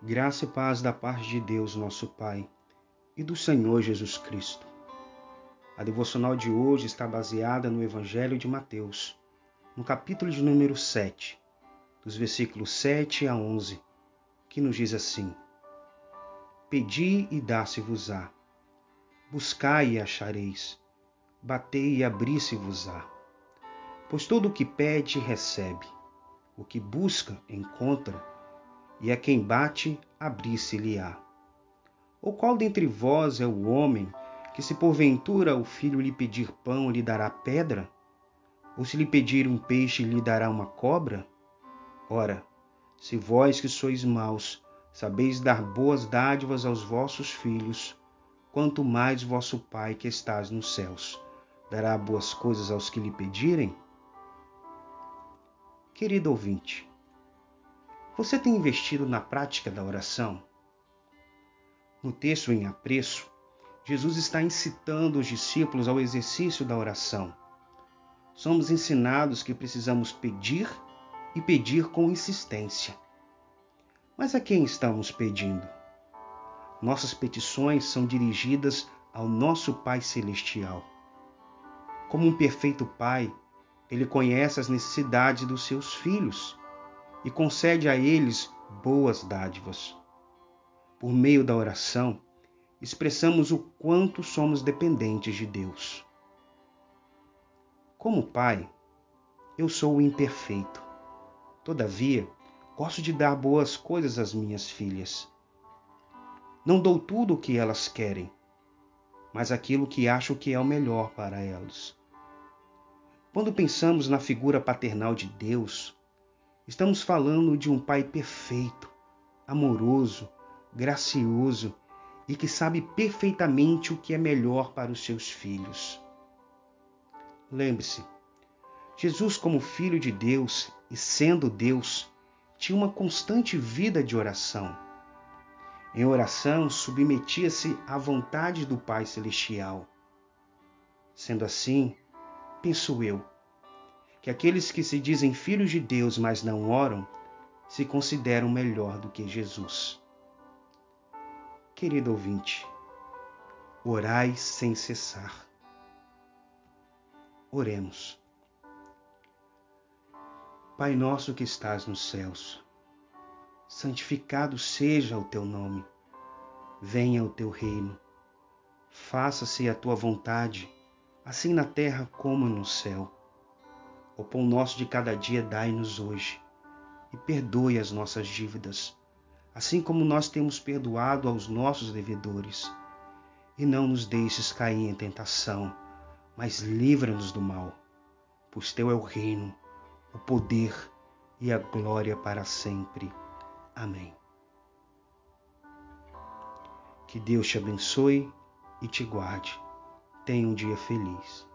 Graça e paz da parte de Deus, nosso Pai, e do Senhor Jesus Cristo. A devocional de hoje está baseada no Evangelho de Mateus, no capítulo de número 7, dos versículos 7 a 11, que nos diz assim: Pedi e dá-se-vos-á, buscai e achareis, batei e abri-se-vos-á. Pois todo o que pede, recebe, o que busca, encontra, e a quem bate, abrir-se-lhe-á. Ou qual dentre vós é o homem que, se porventura o filho lhe pedir pão, lhe dará pedra? Ou se lhe pedir um peixe, lhe dará uma cobra? Ora, se vós que sois maus, sabeis dar boas dádivas aos vossos filhos, quanto mais vosso Pai que estás nos céus dará boas coisas aos que lhe pedirem? Querido ouvinte, você tem investido na prática da oração? No texto em apreço, Jesus está incitando os discípulos ao exercício da oração. Somos ensinados que precisamos pedir e pedir com insistência. Mas a quem estamos pedindo? Nossas petições são dirigidas ao nosso Pai Celestial. Como um perfeito Pai, ele conhece as necessidades dos seus filhos e concede a eles boas dádivas. Por meio da oração, expressamos o quanto somos dependentes de Deus. Como pai, eu sou o imperfeito. Todavia, gosto de dar boas coisas às minhas filhas. Não dou tudo o que elas querem, mas aquilo que acho que é o melhor para elas. Quando pensamos na figura paternal de Deus, Estamos falando de um Pai perfeito, amoroso, gracioso e que sabe perfeitamente o que é melhor para os seus filhos. Lembre-se, Jesus, como Filho de Deus e sendo Deus, tinha uma constante vida de oração. Em oração, submetia-se à vontade do Pai Celestial. Sendo assim, penso eu, que aqueles que se dizem filhos de Deus, mas não oram, se consideram melhor do que Jesus. Querido ouvinte, orai sem cessar. Oremos. Pai nosso que estás nos céus, santificado seja o teu nome. Venha o teu reino. Faça-se a tua vontade, assim na terra como no céu. O pão nosso de cada dia dai-nos hoje, e perdoe as nossas dívidas, assim como nós temos perdoado aos nossos devedores. E não nos deixes cair em tentação, mas livra-nos do mal, pois teu é o reino, o poder e a glória para sempre. Amém. Que Deus te abençoe e te guarde. Tenha um dia feliz.